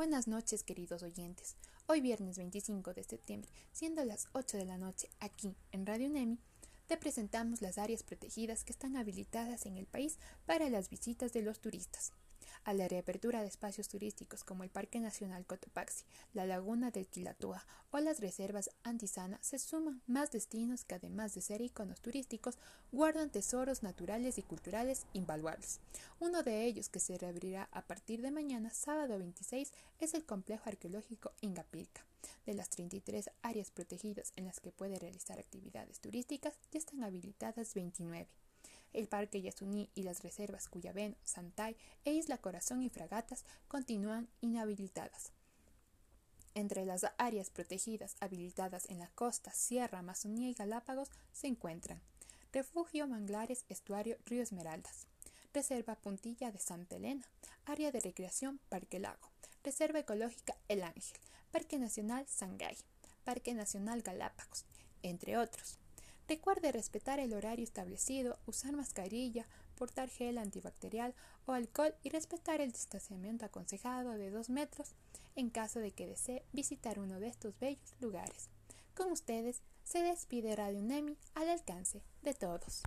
Buenas noches, queridos oyentes. Hoy viernes 25 de septiembre, siendo las 8 de la noche, aquí en Radio Nemi, te presentamos las áreas protegidas que están habilitadas en el país para las visitas de los turistas. A la reapertura de espacios turísticos como el Parque Nacional Cotopaxi, la Laguna del Quilatúa o las reservas Antisana se suman más destinos que además de ser iconos turísticos guardan tesoros naturales y culturales invaluables. Uno de ellos que se reabrirá a partir de mañana, sábado 26, es el complejo arqueológico Ingapirca. De las 33 áreas protegidas en las que puede realizar actividades turísticas, ya están habilitadas 29. El Parque Yasuní y las reservas Cuyabeno, Santay e Isla Corazón y Fragatas continúan inhabilitadas. Entre las áreas protegidas habilitadas en la costa, Sierra, Amazonía y Galápagos se encuentran Refugio Manglares, Estuario Río Esmeraldas, Reserva Puntilla de Santa Elena, Área de Recreación Parque Lago, Reserva Ecológica El Ángel, Parque Nacional Sangay, Parque Nacional Galápagos, entre otros. Recuerde respetar el horario establecido, usar mascarilla, portar gel antibacterial o alcohol y respetar el distanciamiento aconsejado de 2 metros en caso de que desee visitar uno de estos bellos lugares. Con ustedes se despide Radio Nemi al alcance de todos.